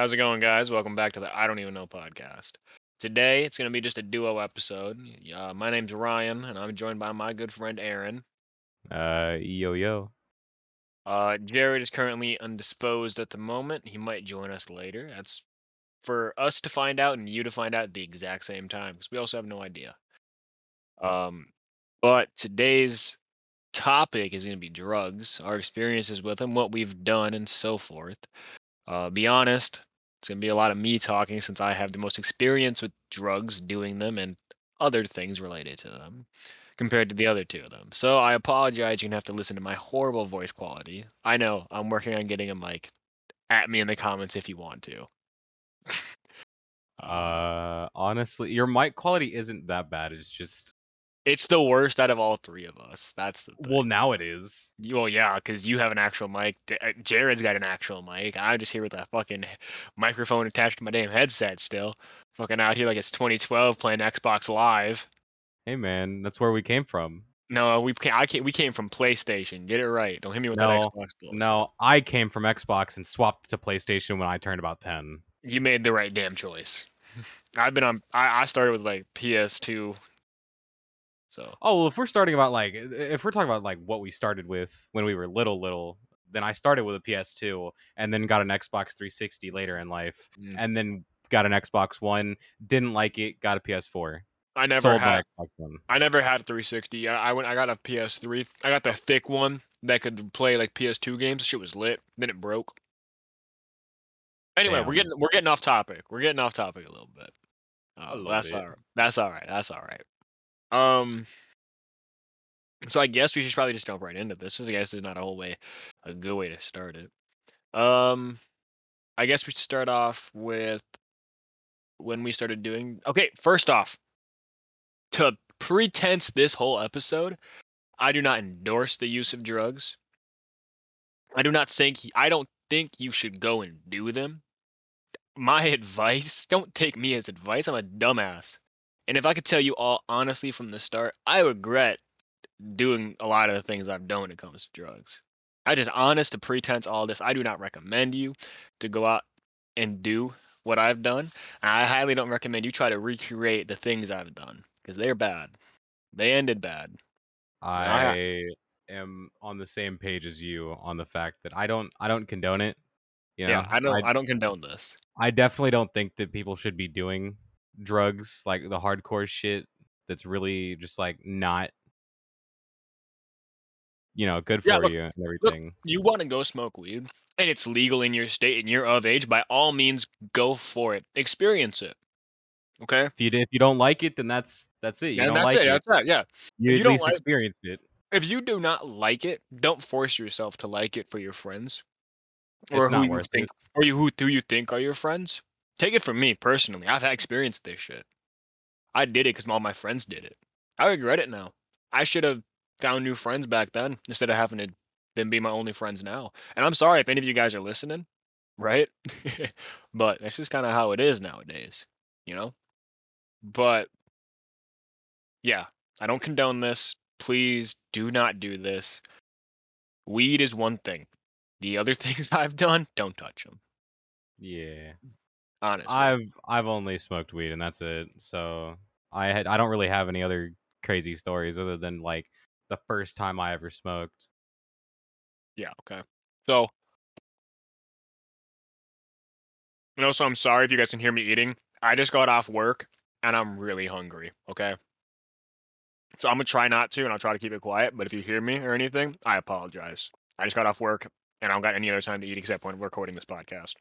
How's it going, guys? Welcome back to the I Don't Even Know podcast. Today, it's going to be just a duo episode. Uh, my name's Ryan, and I'm joined by my good friend Aaron. Uh, yo yo. Uh, Jared is currently undisposed at the moment. He might join us later. That's for us to find out and you to find out at the exact same time because we also have no idea. Um, but today's topic is going to be drugs, our experiences with them, what we've done, and so forth. Uh, be honest, it's going to be a lot of me talking since I have the most experience with drugs, doing them, and other things related to them compared to the other two of them. So I apologize. You're going to have to listen to my horrible voice quality. I know. I'm working on getting a mic. At me in the comments if you want to. Uh, honestly, your mic quality isn't that bad. It's just It's the worst out of all three of us. That's the thing. well now it is. Well, yeah, because you have an actual mic. Uh, Jared's got an actual mic. I'm just here with a fucking microphone attached to my damn headset still. Fucking out here like it's 2012 playing Xbox Live. Hey man, that's where we came from. No, we came, I came, we came from PlayStation. Get it right. Don't hit me with that Xbox bullshit. No, I came from Xbox and swapped to PlayStation when I turned about ten. You made the right damn choice. I've been on. I, I started with like PS2. So Oh well, if we're starting about like if we're talking about like what we started with when we were little little, then I started with a PS2 and then got an Xbox 360 later in life, Mm. and then got an Xbox One. Didn't like it. Got a PS4. I never Sold had. my Xbox One. I never had 360. I, I went. I got a PS3. I got the thick one that could play like PS2 games. Shit was lit. Then it broke. Anyway, we're getting we're getting off topic. We're getting off topic a little bit. Uh, A little that's bit. all right. That's all right. That's all right. Um. So I guess we should probably just jump right into this. I guess there's not a whole way, a good way to start it. Um, I guess we should start off with when we started doing. Okay, first off, to pretense this whole episode, I do not endorse the use of drugs. I do not think I don't think you should go and do them. My advice, don't take me as advice. I'm a dumbass. And if I could tell you all honestly from the start, I regret doing a lot of the things I've done when it comes to drugs. I just honest to pretense all this. I do not recommend you to go out and do what I've done. I highly don't recommend you try to recreate the things I've done because they're bad. They ended bad. I am on the same page as you on the fact that I don't I don't condone it. You know, yeah, I don't. I, I, don't condone this. I definitely don't think that people should be doing drugs like the hardcore shit that's really just like not you know good for Yeah, look- you and everything. You want to go smoke weed, and it's legal in your state, and you're of age. By all means, go for it. Experience it. Okay. if you if you don't like it, then that's that's it. You and don't that's like it. it. That's that. Yeah. You if at least like- experienced it. If you do not like it, don't force yourself to like it for your friends, It's who not you worth think, or you who do you think are your friends. Take it from me personally. I've had experienced this shit. I did it because all my friends did it. I regret it now. I should have found new friends back then instead of having to them be my only friends now. And I'm sorry if any of you guys are listening, right? but this is kind of how it is nowadays, you know? But yeah, I don't condone this. Please do not do this. Weed is one thing. The other things I've done, don't touch them. Yeah. Honestly. I've I've only smoked weed and that's it. So I had I don't really have any other crazy stories other than like the first time I ever smoked. Yeah, okay. So, and also, I'm sorry if you guys can hear me eating. I just got off work and I'm really hungry, okay? So, I'm gonna try not to and I'll try to keep it quiet, but if you hear me or anything, I apologize. I just got off work and I don't got any other time to eat except when we're recording this podcast.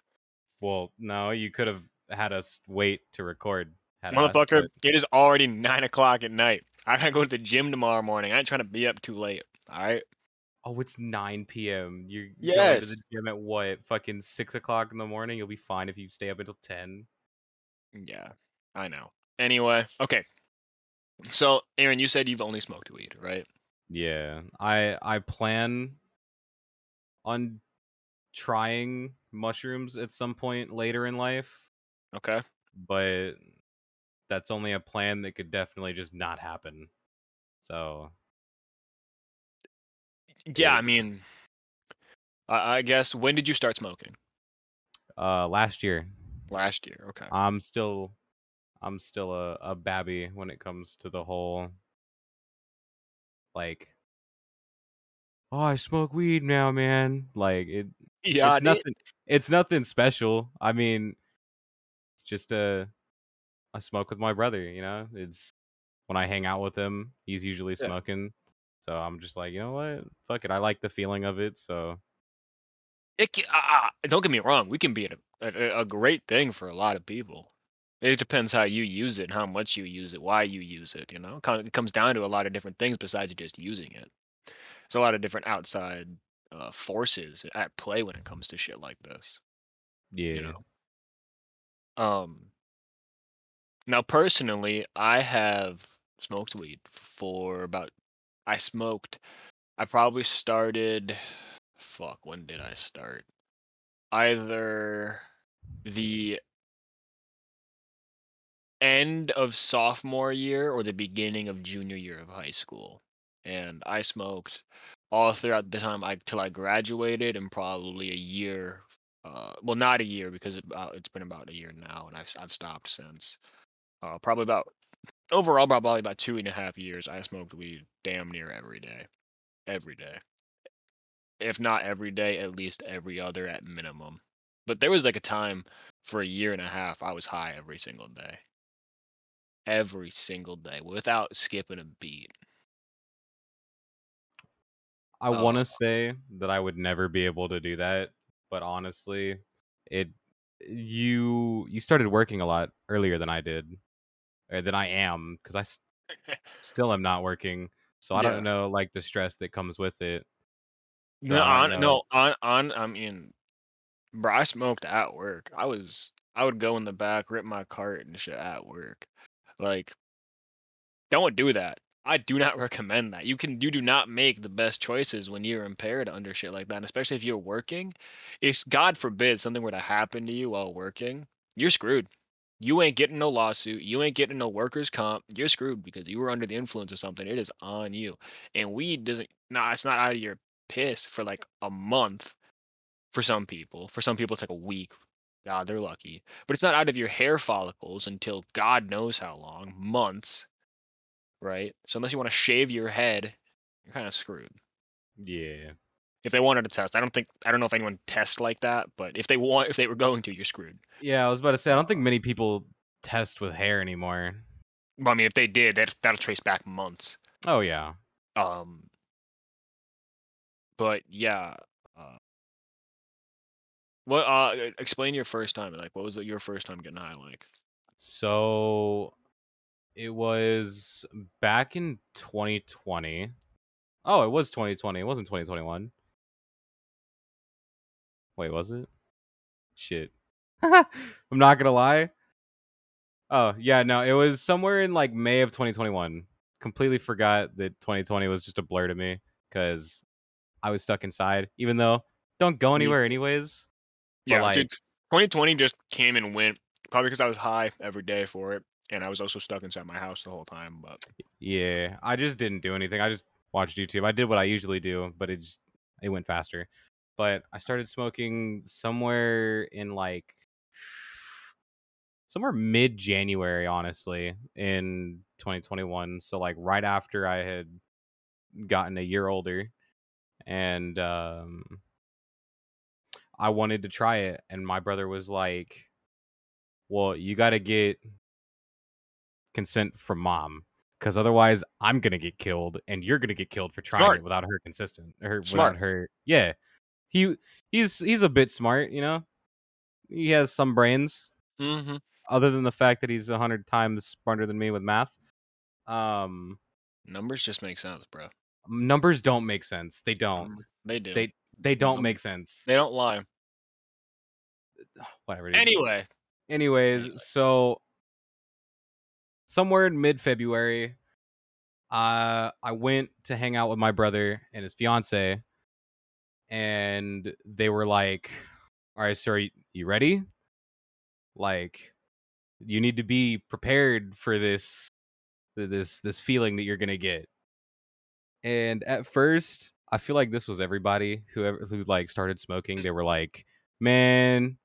Well, no, you could have had us wait to record. Had asked, Motherfucker, but- it is already 9 o'clock at night. I gotta go to the gym tomorrow morning. I ain't trying to be up too late, alright? Oh, it's 9 p.m. You're going to the gym at what? Fucking 6 o'clock in the morning? You'll be fine if you stay up until 10. Yeah, I know. Anyway, okay. So, Aaron, you said you've only smoked weed, right? Yeah. I I plan on trying mushrooms at some point later in life, Okay. but that's only a plan that could definitely just not happen. So, Yeah, I mean, I, I guess when did you start smoking? Uh, last year. Last year. Okay. I'm still, I'm still a, a babby when it comes to the whole, like, oh, I smoke weed now, man. Like it, yeah. it's nothing. It's nothing special. I mean, just a, I smoke with my brother. You know, it's when I hang out with him, he's usually Yeah. smoking. So I'm just like, you know what? Fuck it. I like the feeling of it. So It ca- uh, uh, don't get me wrong. We can be a, a a great thing for a lot of people. It depends how you use it, how much you use it, why you use it. You know, it comes down to a lot of different things besides just using it. It's a lot of different outside uh, forces at play when it comes to shit like this. yeah. You know. Um. Now, personally, I have smoked weed for about. I smoked. I probably started. Fuck. When did I start? Either the end of sophomore year or the beginning of junior year of high school, and I smoked all throughout the time I till I graduated, and probably a year. Uh, well, not a year because it, uh, it's been about a year now, and I've I've stopped since. Uh, probably about overall probably about two and a half years. I smoked weed damn near every day, every day. If not every day, at least every other at minimum. But there was like a time for a year and a half I was high every single day, every single day without skipping a beat. I Uh, want to say that I would never be able to do that, but honestly, it you you started working a lot earlier than I did, or than I am, because I s- still am not working. So I Yeah. don't know like the stress that comes with it. So no, on, no, on, on. I mean, bro, I smoked at work. I was, I would go in the back, rip my cart and shit at work. Like, don't do that. I do not recommend that. You can, you do not make the best choices when you're impaired under shit like that, and especially if you're working. If God forbid something were to happen to you while working, you're screwed. You ain't getting no lawsuit. You ain't getting no workers' comp. You're screwed because you were under the influence of something. It is on you. And weed doesn't. Nah, it's not out of your piss for like a month. For some people, for some people, it's like a week. God, they're lucky. But it's not out of your hair follicles until God knows how long, months, right? So unless you want to shave your head, you're kind of screwed. Yeah, If they wanted to test, I don't think I don't know if anyone tests like that, but if they want, if they were going to, you're screwed. yeah. I was about to say I don't think many people test with hair anymore. Well, I mean, if they did, that that'll trace back months. Oh yeah. Um, but yeah. Uh, what? Uh, explain your first time. Like, what was your first time getting high? Like, So it was back in 2020. Oh, it was 2020. It wasn't 2021. Wait, was it? Shit. I'm not gonna lie. Oh, yeah, no, it was somewhere in like May of 2021. Completely forgot that 2020 was just a blur to me because I was stuck inside, even though don't go anywhere anyways. Yeah, like- dude. 2020 just came and went. Probably because I was high every day for it, and I was also stuck inside my house the whole time. But Yeah, I just didn't do anything. I just watched YouTube. I did what I usually do, but it just it went faster. But I started smoking somewhere in like somewhere mid January, honestly, in 2021. So like right after I had gotten a year older, and um, I wanted to try it, and my brother was like, "Well, you got to get consent from mom." Because otherwise, I'm gonna get killed, and you're gonna get killed for trying Smart. it without her consistent, or Smart. without her. Yeah, he he's he's a bit smart, you know. He has some brains, mm-hmm. other than the fact that he's a hundred times smarter than me with math. Um, numbers just make sense, bro. numbers don't make sense. They don't. They do. They they don't make sense. they don't lie. Whatever. Anyway, Anyways, Anyway. so somewhere in mid February, uh, I went to hang out with my brother and his fiance, and they were like, "All right, sir, you, ready? Like, you need to be prepared for this, this, this feeling that you're gonna get." And at first, I feel like this was everybody who ever, who like started smoking. They were like, "Man."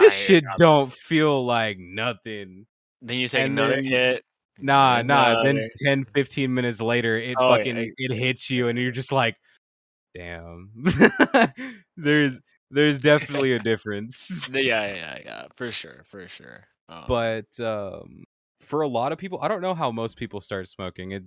this I- shit don't feel like nothing. Then you take and another then- hit. Nah, nah. Then another. 10, 15 minutes later, it Oh, fucking I- it hits you, and you're just like, damn. there's there's definitely a difference. yeah, yeah, yeah, yeah, for sure, for sure. Um, but um, for a lot of people, I don't know how most people start smoking. It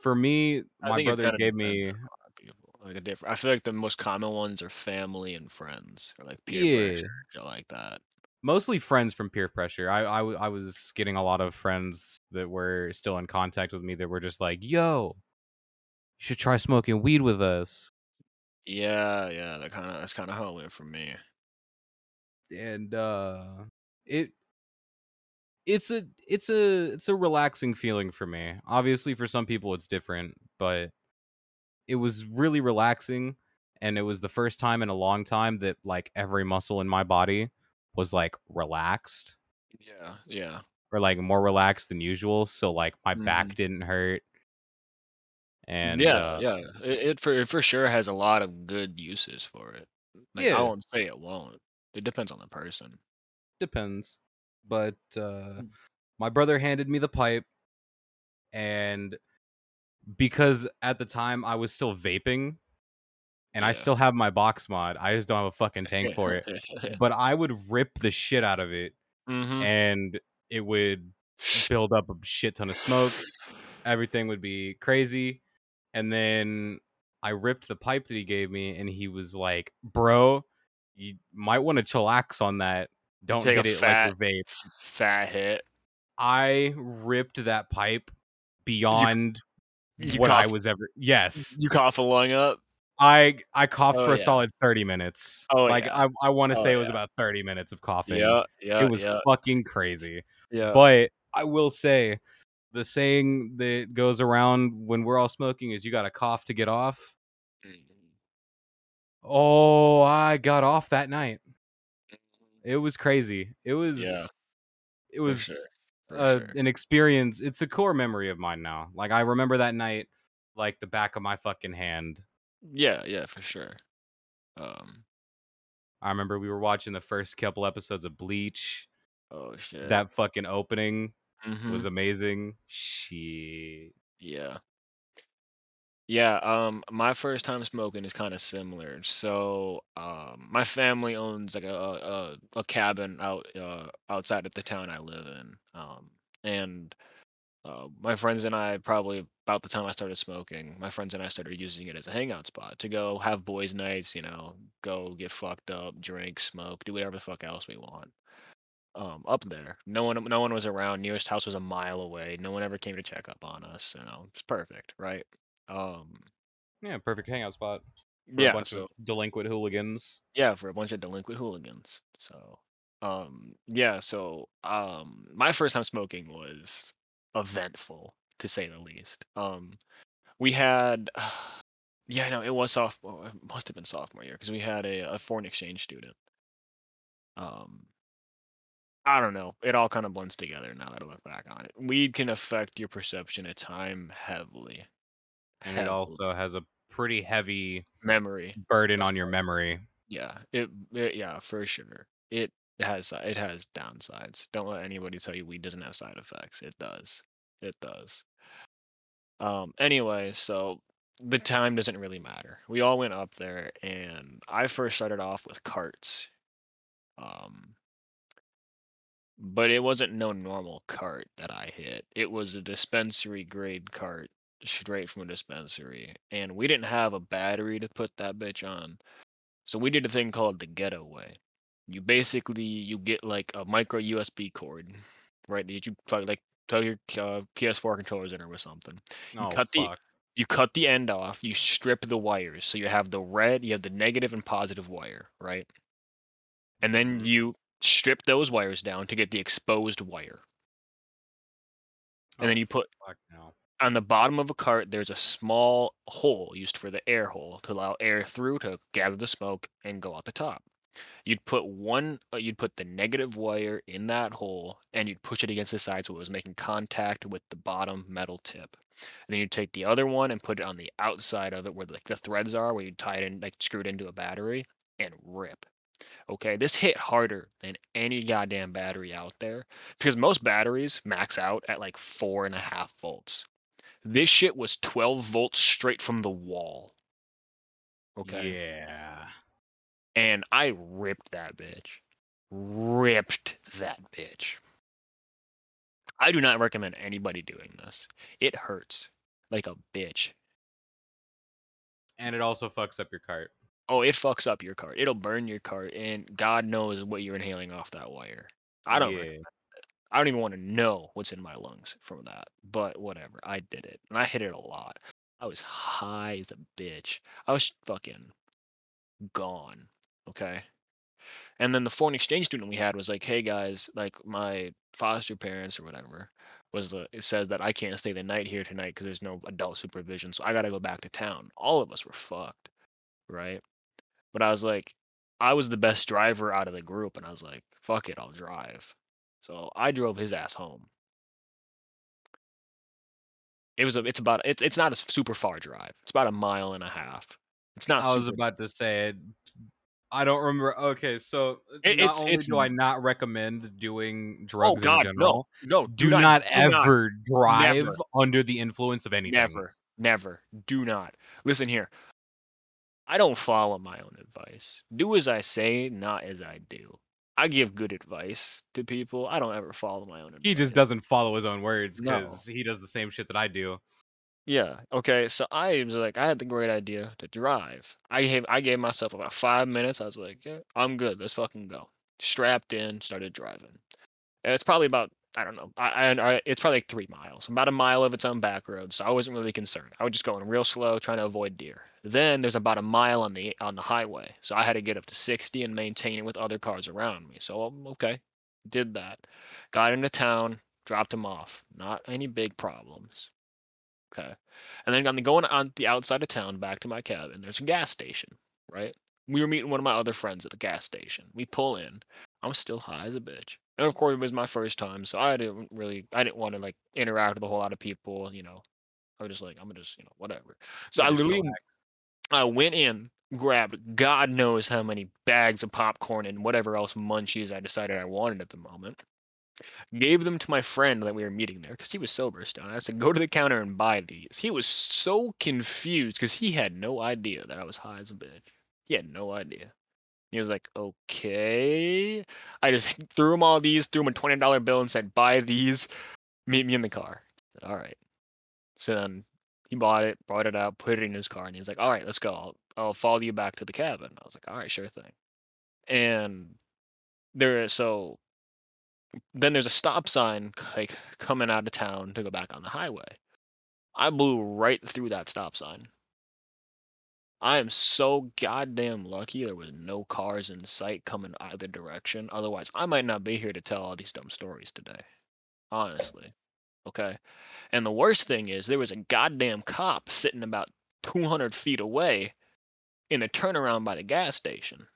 for me, I my brother gave me on a lot of people, like a different. I feel like the most common ones are family and friends, or like peer Yeah. pressure, like that. Mostly friends from peer pressure. I I was getting a lot of friends that were still in contact with me that were just like, "Yo, you should try smoking weed with us." Yeah, yeah, that kind of that's kind of how it went for me. and uh it it's a it's a it's a relaxing feeling for me obviously for some people it's different but it was really relaxing and it was the first time in a long time that like every muscle in my body was like relaxed Yeah, yeah, or like more relaxed than usual so like my back Mhm. didn't hurt and yeah, uh, yeah. It, it for it for sure has a lot of good uses for it. Like, Yeah. I won't say it won't. It depends on the person. depends but uh Mm. my brother handed me the pipe and because at the time I was still vaping and I still have my box mod, I just don't have a fucking tank for it. But I would rip the shit out of it hmm and it would build up a shit ton of smoke. Everything would be crazy. And then I ripped the pipe that he gave me and he was like, "Bro, you might want to chillax on that. Don't Take a hit it fat- like your vape." Fat hit. I ripped that pipe beyond you what I was ever. Yes, You cough a lung up. I I coughed Oh, for a yeah. solid thirty minutes. Oh, like yeah. I I want to Oh, say it was yeah. about thirty minutes of coughing. Yeah, yeah. it was fucking crazy. yeah. But I will say, the saying that goes around when we're all smoking is you got to cough to get off. Mhm. Oh, I got off that night. It was crazy. It was. Yeah, It was sure, uh, sure. an experience. It's a core memory of mine now. Like I remember that night like the back of my fucking hand. Yeah, yeah, for sure. Um. I remember we were watching the first couple episodes of Bleach. Oh shit. That fucking opening Mhm. was amazing. Shit. Yeah. Yeah, um my first time smoking is kind of similar. So, um my family owns like a a, a cabin out uh outside of the town I live in. Um and uh, my friends and I probably about the time I started smoking, my friends and I started using it as a hangout spot to go have boys nights, you know, go get fucked up, drink, smoke, do whatever the fuck else we want. Um, up there, no one, no one was around. Nearest house was a mile away. No one ever came to check up on us. You know, it's perfect, right? Um, Yeah, perfect hangout spot for yeah, a bunch so of delinquent hooligans. yeah, for a bunch of delinquent hooligans. So, um, yeah, so um, my first time smoking was eventful to say the least. Um, we had, yeah, no, it was sophomore. It must have been sophomore year because we had a, a foreign exchange student. Um, I don't know. It all kind of blends together now that I look back on it. Weed can affect your perception of time heavily. And it also has a pretty heavy memory. burden on your memory. Yeah, it, it yeah, for sure. It has it has downsides. Don't let anybody tell you weed doesn't have side effects. It does. It does. Um anyway, so the time doesn't really matter. We all went up there and I first started off with carts. Um but it wasn't no normal cart that I hit. It was a dispensary grade cart straight from a dispensary. And we didn't have a battery to put that bitch on. So we did a thing called the getaway. You basically you get like a micro USB cord, right? That you plug like plug your uh, PS4 controllers in or with something. Oh cut the- fuck. You cut the end off. You strip the wires, so you have the red, you have the negative and positive wire, right? And then Mhm. you strip those wires down to get the exposed wire. And then Oh, you put no. on the bottom of a cart there's a small hole used for the air hole to allow air through to gather the smoke and go out the top you'd put one uh, you'd put the negative wire in that hole and you'd push it against the side so it was making contact with the bottom metal tip and then you'd take the other one and put it on the outside of it where like the threads are where you tie it in like screw it into a battery and rip Okay, this hit harder than any goddamn battery out there because most batteries max out at like four and a half volts. This shit was 12 volts straight from the wall. Okay. Yeah. And I ripped that bitch. Ripped that bitch. I do not recommend anybody doing this. It hurts like a bitch. And it also fucks up your cart. Oh, it fucks up your cart. It'll burn your cart, and God knows what you're inhaling off that wire. I don't. Yeah. I don't even want to know what's in my lungs from that. But whatever. I did it, and I hit it a lot. I was high as a bitch. I was fucking gone. Okay. And then the foreign exchange student we had was like, "Hey guys, like my foster parents or whatever was the it said that I can't stay the night here tonight because there's no adult supervision, so I got to go back to town." All of us were fucked, right? But I was like, I was the best driver out of the group, and I was like, "Fuck it, I'll drive." So I drove his ass home. It was a, it's about, it's it's not a super far drive. It's about a mile and a half. It's not. I was super- about to say it. I don't remember. Okay, so uh, It- not it's- only it's- do I not recommend doing Oh drugs God, in general, no, no, do, not, do not, ever drive never. under the influence of anything. Never, never, do not. Listen here. I don't follow my own advice. Do as I say, not as I do. I give good advice to people. I don't ever follow my own advice. He just doesn't follow his own words No. because he does the same shit that I do. Yeah. Okay. So I was like, I had the great idea to drive. I gave I gave myself about five minutes. I was like, yeah, I'm good. Let's fucking go. Strapped in, started driving. And it's probably about I don't know. I, I, I it's probably like three miles, about a mile of its own back road. So I wasn't really concerned. I was just going real slow, trying to avoid deer. Then there's about a mile on the on the highway, so I had to get up to 60 and maintain it with other cars around me. So um, okay, did that. Got into town, dropped him off. Not any big problems. Okay. And then I'm going on the outside of town back to my cabin. There's a gas station, right? We were meeting one of my other friends at the gas station. We pull in. I'm still high as a bitch. And of course, it was my first time, so I didn't really, I didn't want to like interact with a whole lot of people. You know, I was just like, I'm gonna just, you know, whatever. So I literally. I went in, grabbed God knows how many bags of popcorn and whatever else munchies I decided I wanted at the moment. Gave them to my friend that we were meeting there because he was sober still. And I said, go to the counter and buy these. He was so confused because he had no idea that I was high as a bitch. He had no idea. He was like, okay. I just threw him all these, threw him a $20 bill and said, buy these, meet me in the car. I said, all right. So then he bought it, brought it out, put it in his car, and he was like, all right, let's go. I'll, I'll follow you back to the cabin. I was like, all right, sure thing. And there, so then there's a stop sign like coming out of town to go back on the highway. I blew right through that stop sign. I am so goddamn lucky there was no cars in sight coming either direction. Otherwise, I might not be here to tell all these dumb stories today. Honestly. Okay. And the worst thing is, there was a goddamn cop sitting about 200 feet away in the turnaround by the gas station.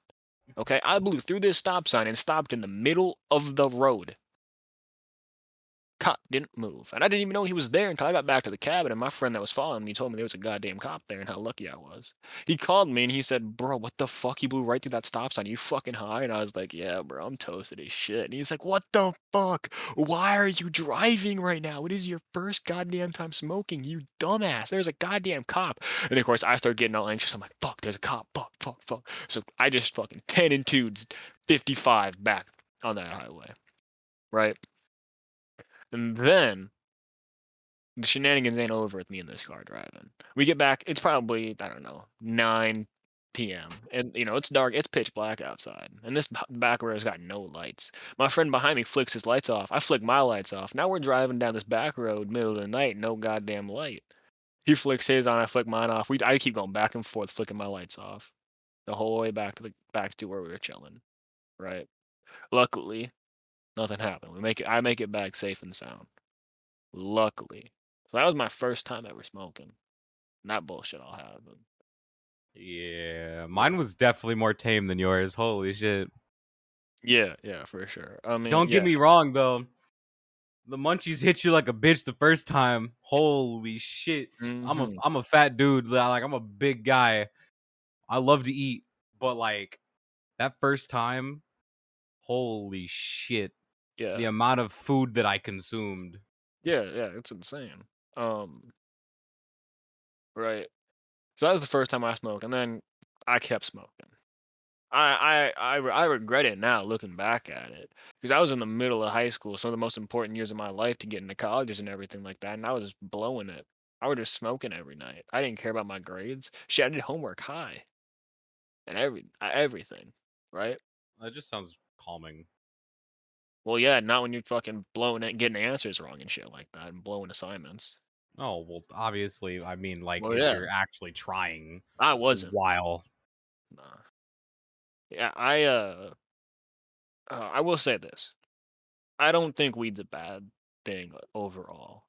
Okay. I blew through this stop sign and stopped in the middle of the road. Cop didn't move. And I didn't even know he was there until I got back to the cabin. And my friend that was following me told me there was a goddamn cop there and how lucky I was. He called me and he said, Bro, what the fuck? You blew right through that stop sign. you fucking high? And I was like, Yeah, bro, I'm toasted as shit. And he's like, What the fuck? Why are you driving right now? It is your first goddamn time smoking, you dumbass. There's a goddamn cop. And of course, I start getting all anxious. I'm like, Fuck, there's a cop. Fuck, fuck, fuck. So I just fucking 10 and 2, 55 back on that highway. Right? And then the shenanigans ain't over with me in this car driving. We get back, it's probably, I don't know, 9 p.m. And, you know, it's dark, it's pitch black outside. And this back road's got no lights. My friend behind me flicks his lights off. I flick my lights off. Now we're driving down this back road, middle of the night, no goddamn light. He flicks his on, I flick mine off. We, I keep going back and forth, flicking my lights off. The whole way back to the back to where we were chilling. Right. Luckily, nothing happened. We make it. I make it back safe and sound. Luckily, so that was my first time ever smoking. That bullshit all happened. Yeah, mine was definitely more tame than yours. Holy shit! Yeah, yeah, for sure. I mean, Don't get me wrong though. The munchies hit you like a bitch the first time. Holy shit! I'm a Mhm. I'm a fat dude. Like I'm a big guy. I love to eat, but like that first time, holy shit. Yeah. The amount of food that I consumed. Yeah, yeah, it's insane. Um, right. So that was the first time I smoked, and then I kept smoking. I I I, I regret it now, looking back at it, because I was in the middle of high school, some of the most important years of my life to get into colleges and everything like that, and I was just blowing it. I was just smoking every night. I didn't care about my grades. Shit, I did homework high, and every everything, right? That just sounds calming. Well, yeah, not when you're fucking blowing it, getting answers wrong and shit like that, and blowing assignments. Oh well, obviously, I mean, like Well, if yeah. you're actually trying I wasn't. while Nah. Yeah, I uh, uh, I will say this. I don't think weed's a bad thing overall.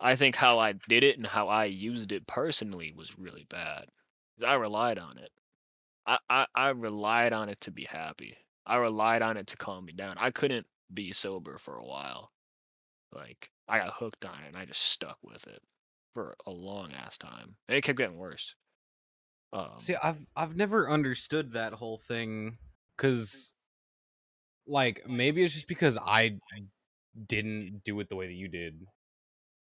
I think how I did it and how I used it personally was really bad. I relied on it. I, I, I relied on it to be happy. I relied on it to calm me down. I couldn't be sober for a while. Like I got hooked on it and I just stuck with it for a long ass time. And it kept getting worse. Um, See, I've I've never understood that whole thing cuz like maybe it's just because I didn't do it the way that you did.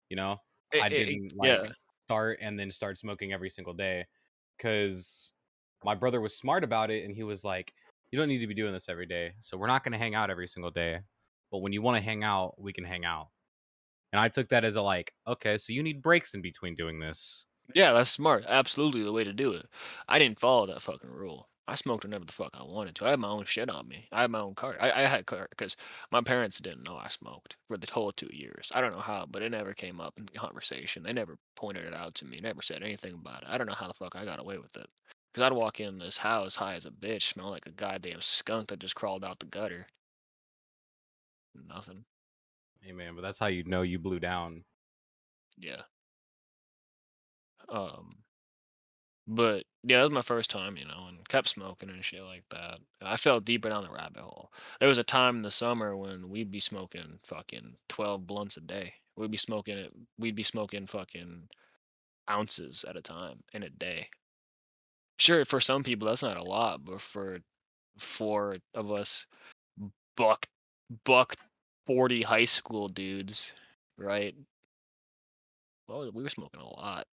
You know? it- I it- it- didn't like yeah. start and then start smoking every single day cuz my brother was smart about it and he was like, "You don't need to be doing this every day. So we're not going to hang out every single day. But when you want to hang out, we can hang out." And I took that as a like, okay, so you need breaks in between doing this. Yeah, that's smart. Absolutely the way to do it. I didn't follow that fucking rule. I smoked whenever the fuck I wanted to. I had my own shit on me. I had my own cart. I, I had cart because my parents didn't know I smoked for the whole two years. I don't know how, but it never came up in conversation. They never pointed it out to me. Never said anything about it. I don't know how the fuck I got away with it. Because I'd walk in this house high as a bitch, smell like a goddamn skunk that just crawled out the gutter. Nothing. Hey man, but that's how you know you blew down. Yeah. Um, but yeah, that was my first time, you know, and kept smoking and shit like that. And I fell deeper down the rabbit hole. There was a time in the summer when we'd be smoking fucking twelve blunts a day. We'd be smoking it. We'd be smoking fucking ounces at a time in a day. Sure, for some people that's not a lot, but for four of us buck buck forty high school dudes, right? Well, we were smoking a lot.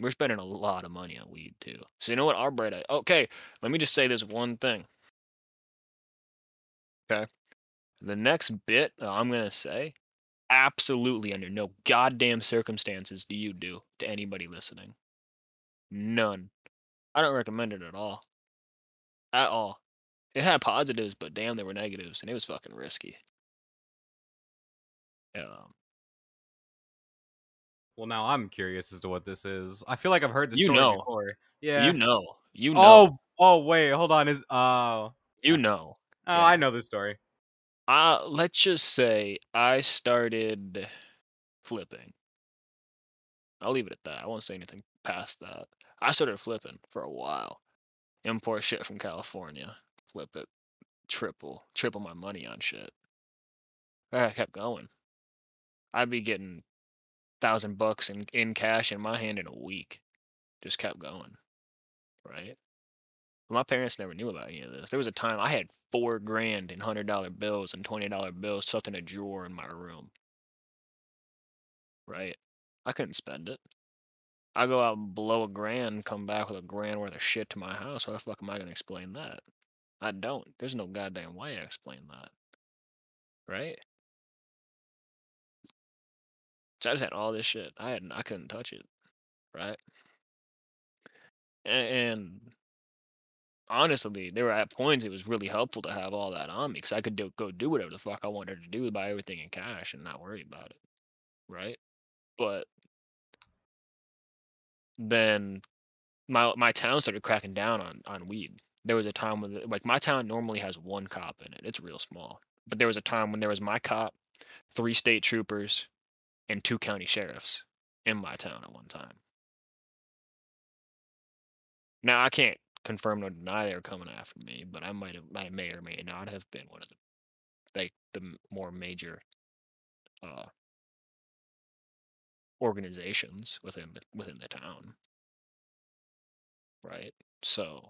We're spending a lot of money on weed too. So you know what? Our bread. Okay, let me just say this one thing. Okay, the next bit I'm gonna say, absolutely under no goddamn circumstances do you do to anybody listening. None. I don't recommend it at all. At all. It had positives, but damn, there were negatives, and it was fucking risky. Um, Well, now I'm curious as to what this is. I feel like I've heard this You story know. before. Yeah. you know, you know, Oh, oh, wait, hold on. Is oh, you know. oh, Yeah. I know this story. Uh, let's just say I started flipping. I'll leave it at that. I won't say anything past that. I started flipping for a while. Import shit from California, flip it, triple, triple my money on shit. I kept going. I'd be getting thousand bucks in in cash in my hand in a week. Just kept going, right? My parents never knew about any of this. There was a time I had four grand in hundred dollar bills and twenty dollar bills stuffed in a drawer in my room. Right? I couldn't spend it. I go out and blow a grand, come back with a grand worth of shit to my house. How the fuck am I gonna explain that? I don't. There's no goddamn way I explain that. Right? So I just had all this shit. I had I couldn't touch it. Right? And, and honestly, there were at points it was really helpful to have all that on me because I could do, go do whatever the fuck I wanted to do, buy everything in cash and not worry about it, right? But then my my town started cracking down on on weed. There was a time when like my town normally has one cop in it. It's real small, but there was a time when there was my cop, three state troopers, and two county sheriffs in my town at one time. Now I can't confirm nor deny they were coming after me, but I might have, I may or may not have been one of the, like the more major, uh, organizations within the, within the town. Right. So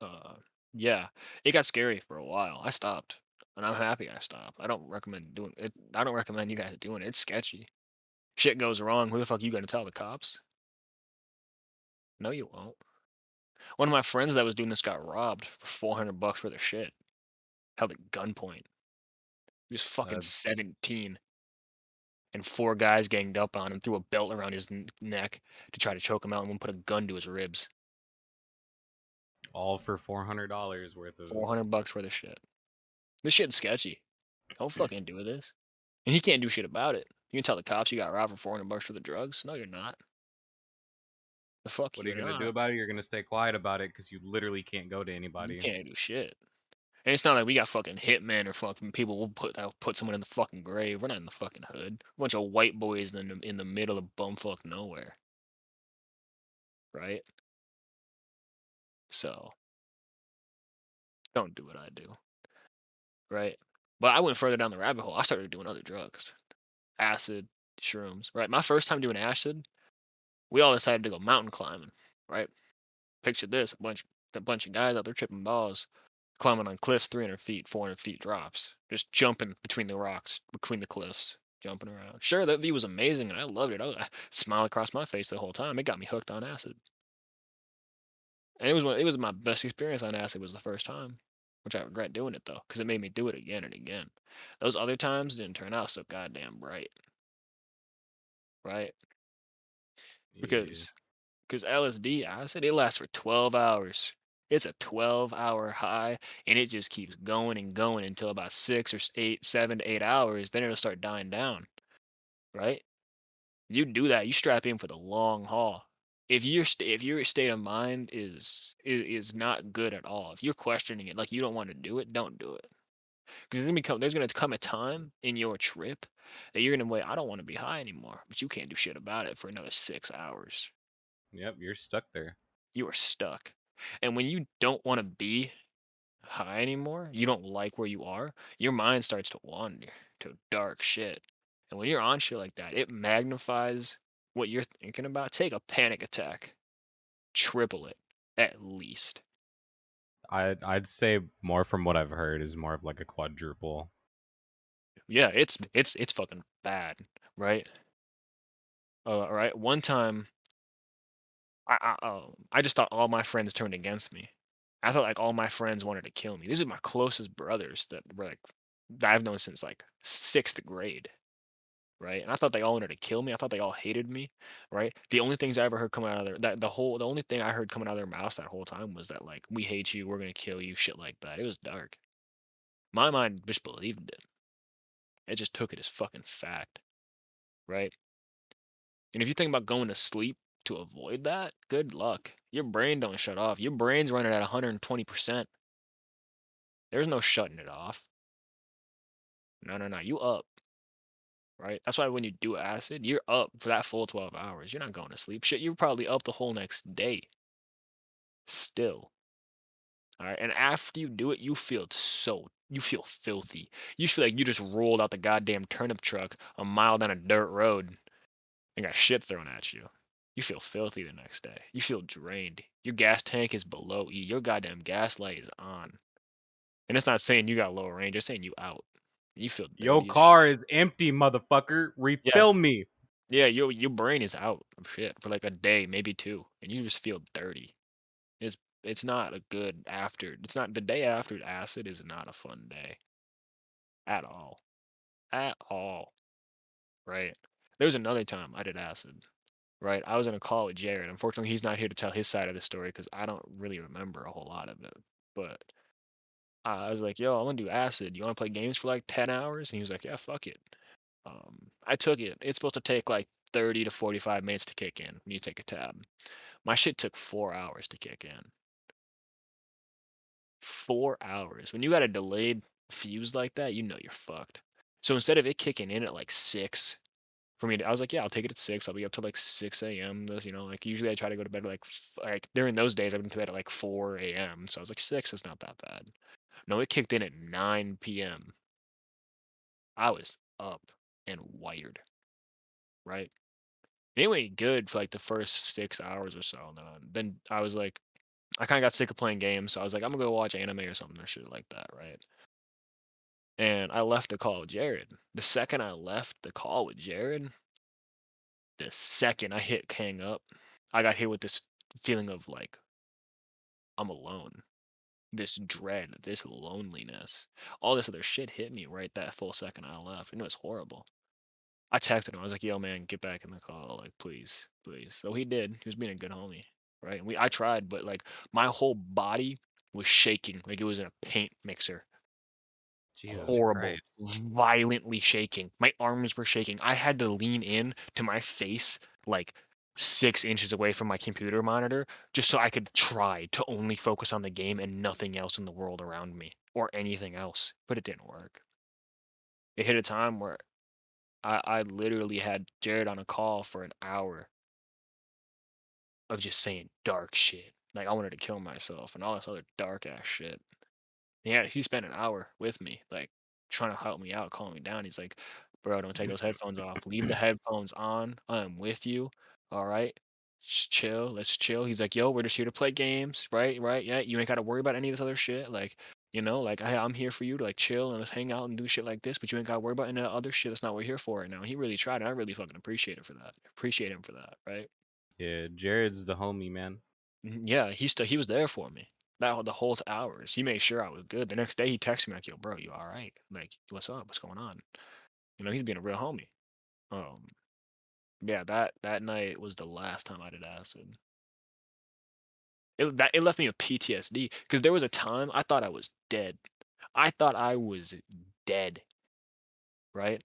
uh, yeah, it got scary for a while. I stopped, and I'm happy I stopped. I don't recommend doing it. I don't recommend you guys doing it. It's sketchy. Shit goes wrong. Who the fuck are you gonna tell the cops? No, you won't. One of my friends that was doing this got robbed for 400 bucks for their shit. Held at gunpoint. He was fucking That's- 17. And four guys ganged up on him, threw a belt around his neck to try to choke him out, and one put a gun to his ribs. All for four hundred dollars worth of. 400 bucks worth of shit. This shit's sketchy. Don't fucking do this. And he can't do shit about it. You can tell the cops you got robbed for 400 bucks for the drugs. No, you're not. The fuck What are you gonna do about it? You're gonna stay quiet about it because you literally can't go to anybody. You can't do shit. And it's not like we got fucking hitmen or fucking people will put that'll put someone in the fucking grave. We're not in the fucking hood. A bunch of white boys in the in the middle of bumfuck nowhere. Right? So don't do what I do. Right? But I went further down the rabbit hole. I started doing other drugs. Acid, shrooms. Right? My first time doing acid, we all decided to go mountain climbing. Right? Picture this, a bunch a bunch of guys out there tripping balls climbing on cliffs 300 feet 400 feet drops just jumping between the rocks between the cliffs jumping around. Sure that view was amazing and i loved it. I, was, I smiled across my face the whole time. It got me hooked on acid. And it was one, it was my best experience on acid was the first time which i regret doing it though because it made me do it again and again. Those other times didn't turn out so goddamn bright. Right? Yeah. because because LSD acid it lasts for 12 hours. It's a 12 hour high and it just keeps going and going until about 6 or s- 8 7 to 8 hours then it'll start dying down. Right? You do that, you strap in for the long haul. If your st- if your state of mind is, is is not good at all, if you're questioning it like you don't want to do it, don't do it. There's going to come there's to come a time in your trip that you're going to wait, I don't want to be high anymore, but you can't do shit about it for another 6 hours Yep, you're stuck there. you are stuck. And when you don't want to be high anymore, you don't like where you are, your mind starts to wander to dark shit. And when you're on shit like that, it magnifies what you're thinking about. Take a panic attack, triple it at least. I'd I'd say more from what I've heard is more of like a quadruple. Yeah, it's it's it's fucking bad, right? Uh, right. One time, I I, um, I just thought all my friends turned against me. I thought like all my friends wanted to kill me. These are my closest brothers that were like that I've known since like sixth grade, right? And I thought they all wanted to kill me. I thought they all hated me, right? The only things I ever heard coming out of their that the whole the only thing I heard coming out of their mouths that whole time was that like we hate you, we're gonna kill you, shit like that. It was dark. My mind just believed it. It just took it as fucking fact, right? And if you think about going to sleep to avoid that, good luck. Your brain don't shut off. Your brain's running at 120%. There's no shutting it off. No, no, no. You up. Right? That's why when you do acid, you're up for that full 12 hours. You're not going to sleep. Shit, you're probably up the whole next day. Still. All right. And after you do it, you feel so, you feel filthy. You feel like you just rolled out the goddamn turnip truck a mile down a dirt road and got shit thrown at you. You feel filthy the next day. You feel drained. Your gas tank is below E. Your goddamn gas light is on. And it's not saying you got low range, it's saying you out. You feel Yo, dirty car is empty, motherfucker. Refill me. Yeah, your your brain is out of shit for like a day, maybe two, and you just feel dirty. It's it's not a good after. It's not the day after acid is not a fun day. At all. At all. Right. There was another time I did acid. Right. I was in a call with Jared. Unfortunately, he's not here to tell his side of the story because I don't really remember a whole lot of it. But I was like, "Yo, I want to do acid. You want to play games for like ten hours?" And he was like, "Yeah, fuck it." Um, I took it. It's supposed to take like 30 to 45 minutes to kick in when you take a tab. My shit took four hours to kick in. Four hours. When you got a delayed fuse like that, you know you're fucked. So instead of it kicking in at like six, for me, to, I was like, yeah, I'll take it at six. I'll be up till like 6 a.m. This, you know, like usually I try to go to bed at like, like during those days, I've been to bed at like 4 a.m. So I was like, six is not that bad. No, it kicked in at 9 p.m. I was up and wired, right? Anyway, good for like the first six hours or so. Then, then I was like, I kind of got sick of playing games, so I was like, I'm gonna go watch anime or something or shit like that, right? And I left the call with Jared. The second I left the call with Jared, the second I hit hang up, I got hit with this feeling of like I'm alone. This dread, this loneliness, all this other shit hit me right that full second I left, and it was horrible. I texted him. I was like, "Yo, man, get back in the call, like, please, please." So he did. He was being a good homie, right? And we, I tried, but like, my whole body was shaking, like it was in a paint mixer. Jesus Horrible, Christ. violently shaking. My arms were shaking. I had to lean in to my face, like six inches away from my computer monitor, just so I could try to only focus on the game and nothing else in the world around me or anything else. But it didn't work. It hit a time where I, I literally had Jared on a call for an hour of just saying dark shit. Like I wanted to kill myself and all this other dark ass shit. Yeah, he spent an hour with me, like trying to help me out, calm me down. He's like, "Bro, don't take those headphones off. Leave the headphones on. I am with you. All right, Just chill. Let's chill." He's like, "Yo, we're just here to play games, right? Right? Yeah, you ain't got to worry about any of this other shit. Like, you know, like I, I'm here for you to like chill and let's hang out and do shit like this. But you ain't got to worry about any of the other shit. That's not what we're here for right now." And he really tried, and I really fucking appreciate it for that. Appreciate him for that, right? Yeah, Jared's the homie, man. Mhm, Yeah, he still he was there for me. That the whole hours. He made sure I was good. The next day he texted me like, "Yo, bro, you all right? Like, what's up? What's going on?" You know, he's being a real homie. Um, yeah, that that night was the last time I did acid. It that it left me with PTSD because there was a time I thought I was dead. I thought I was dead. Right?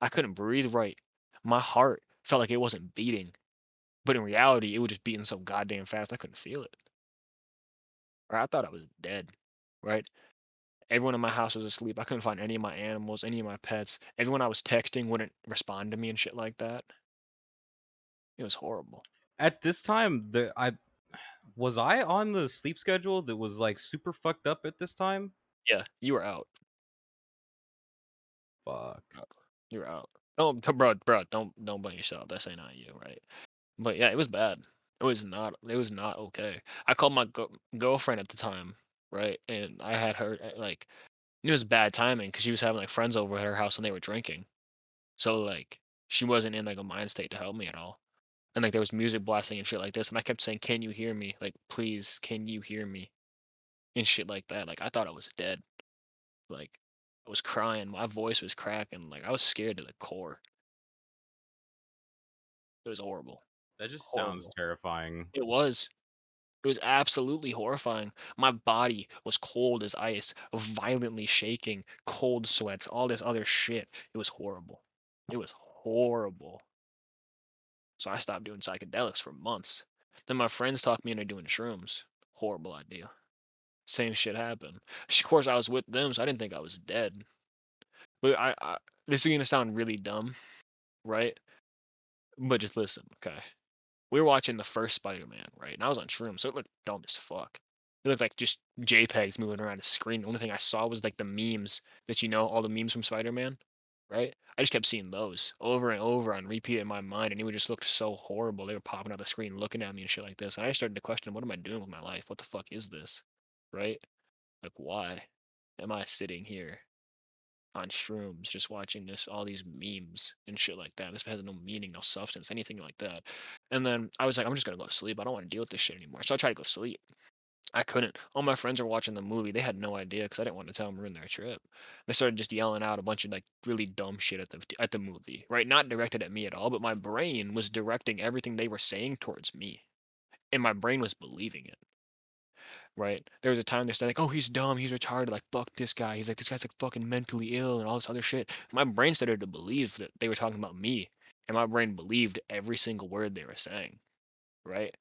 I couldn't breathe right. My heart felt like it wasn't beating, but in reality, it was just beating so goddamn fast I couldn't feel it. I thought I was dead. Right? Everyone in my house was asleep. I couldn't find any of my animals, any of my pets. Everyone I was texting wouldn't respond to me and shit like that. It was horrible. At this time, the I was I on the sleep schedule that was like super fucked up at this time. Yeah, you were out. Fuck. You were out. Oh, bro, bro, don't don't blame yourself. That's ain't not you, right? But yeah, it was bad. It was not. It was not okay. I called my go- girlfriend at the time, right? And I had her uh, like, it was bad timing because she was having like friends over at her house and they were drinking. So like, she wasn't in like a mind state to help me at all. And like, there was music blasting and shit like this, and I kept saying, "Can you hear me? Like, please, can you hear me?" And shit like that. Like, I thought I was dead. Like, I was crying. My voice was cracking. Like, I was scared to the core. It was horrible. That just sounds terrifying. It was. It was absolutely horrifying. My body was cold as ice, violently shaking, cold sweats, all this other shit. It was horrible. It was horrible. So I stopped doing psychedelics for months. Then my friends talked me into doing shrooms. Horrible idea. Same shit happened. Of course, I was with them, so I didn't think I was dead. But I, I this is gonna sound really dumb, right? But just listen, okay? We were watching the first Spider-Man, right? And I was on shrooms, so it looked dumb as fuck. It looked like just JPEGs moving around the screen. The only thing I saw was like the memes that you know, all the memes from Spider-Man, right? I just kept seeing those over and over on repeat in my mind, and it would just look so horrible. They were popping out the screen, looking at me and shit like this, and I started to question, what am I doing with my life? What the fuck is this, right? Like, why am I sitting here on shrooms, just watching this, all these memes and shit like that. This has no meaning, no substance, anything like that. And then I was like, I'm just gonna go to sleep. I don't want to deal with this shit anymore. So I tried to go to sleep. I couldn't. All my friends were watching the movie. They had no idea because I didn't want to tell them ruin their trip. They started just yelling out a bunch of like really dumb shit at the at the movie, right? Not directed at me at all, but my brain was directing everything they were saying towards me, and my brain was believing it right? There was a time they're like, "Oh, he's dumb, he's retarded, like fuck this guy." He's like, "This guy's like fucking mentally ill and all this other shit." My brain started to believe that they were talking about me, and my brain believed every single word they were saying, right?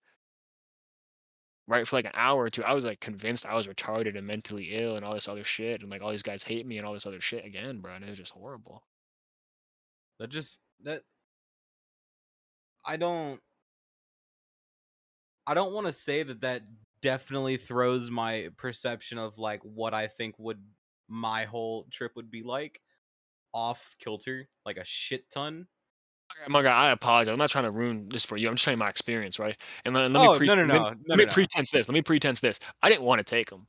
Right for like an hour or two, I was like convinced I was retarded and mentally ill and all this other shit, and like all these guys hate me and all this other shit again, bro. And it was just horrible. That just that I don't I don't want to say that that definitely throws my perception of like what I think would my whole trip would be like off kilter like a shit ton my guy, I apologize. I'm not trying to ruin this for you. I'm just you my experience, right? And let, let me Oh, no, pre- no, let, no, me- no, let no, me no. pretense this. Let me pretense this. I didn't want to take them,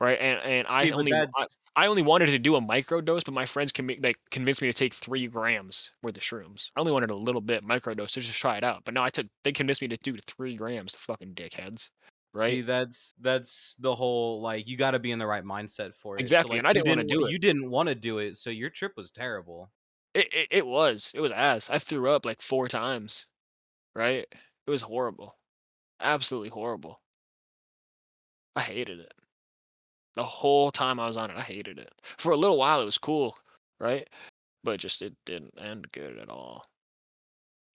right? And and I See, only I, I only wanted to do a micro dose, but my friends can like convinced me to take three grams worth of shrooms. I only wanted a little bit micro dose to just try it out. But no, I took. They convinced me to do three grams. Fucking dickheads, see, right? that's that's the whole like you got to be in the right mindset for it. Exactly, So like and I you didn't wanna do it. you didn't want to do it, so your trip was terrible. It, it it was. It was ass. I threw up like four times, right? It was horrible. Absolutely horrible. I hated it. The whole time I was on it, I hated it. For a little while, it was cool, right? But just it didn't end good at all.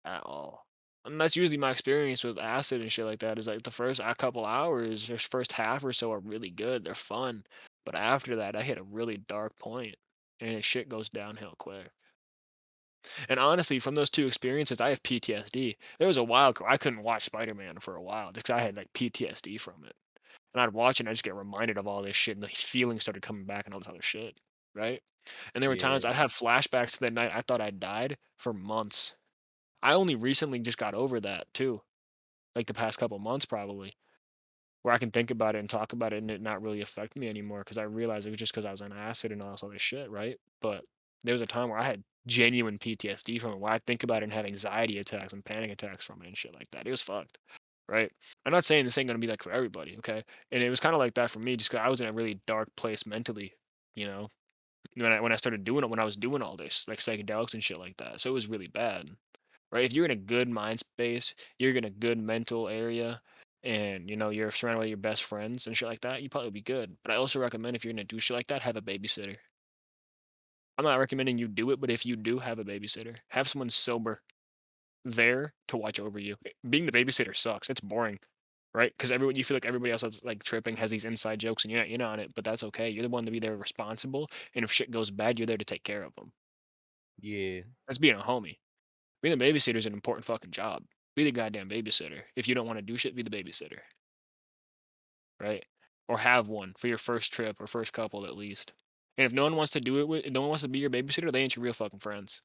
At all. And that's usually my experience with acid and shit like that. Is like the first a couple hours, or first half or so are really good. They're fun, but after that, I hit a really dark point, and shit goes downhill quick. And honestly, from those two experiences, I have PTSD. There was a while I couldn't watch Spider Man for a while because I had like PTSD from it. And I'd watch it and I just get reminded of all this shit and the feelings started coming back and all this other shit. Right? And there were times I'd have flashbacks to that night I thought I died for months. I only recently just got over that too. Like the past couple months probably. Where I can think about it and talk about it and it not really affect me anymore because I realized it was just because I was on acid and all this other shit, right? But there was a time where I had genuine PTSD from it, where I think about it and have anxiety attacks and panic attacks from it and shit like that. It was fucked, right? I'm not saying this ain't gonna be like for everybody, okay? And it was kind of like that for me, just because I was in a really dark place mentally, you know, when I when I started doing it, when I was doing all this, like psychedelics and shit like that. So it was really bad, right? If you're in a good mind space, you're in a good mental area, and you know you're surrounded by your best friends and shit like that, you probably be good. But I also recommend if you're gonna do shit like that, have a babysitter. I'm not recommending you do it, but if you do have a babysitter, have someone sober there to watch over you. Being the babysitter sucks. It's boring, right? Because everyone you feel like everybody else that's like tripping has these inside jokes, and you're not, you're not on it. But that's okay. You're the one to be there responsible, and if shit goes bad, you're there to take care of them. Yeah. That's being a homie. Being the babysitter is an important fucking job. Be the goddamn babysitter. If you don't want to do shit, be the babysitter. Right? Or have one for your first trip or first couple at least. And if no one wants to do it with, no one wants to be your babysitter, they ain't your real fucking friends.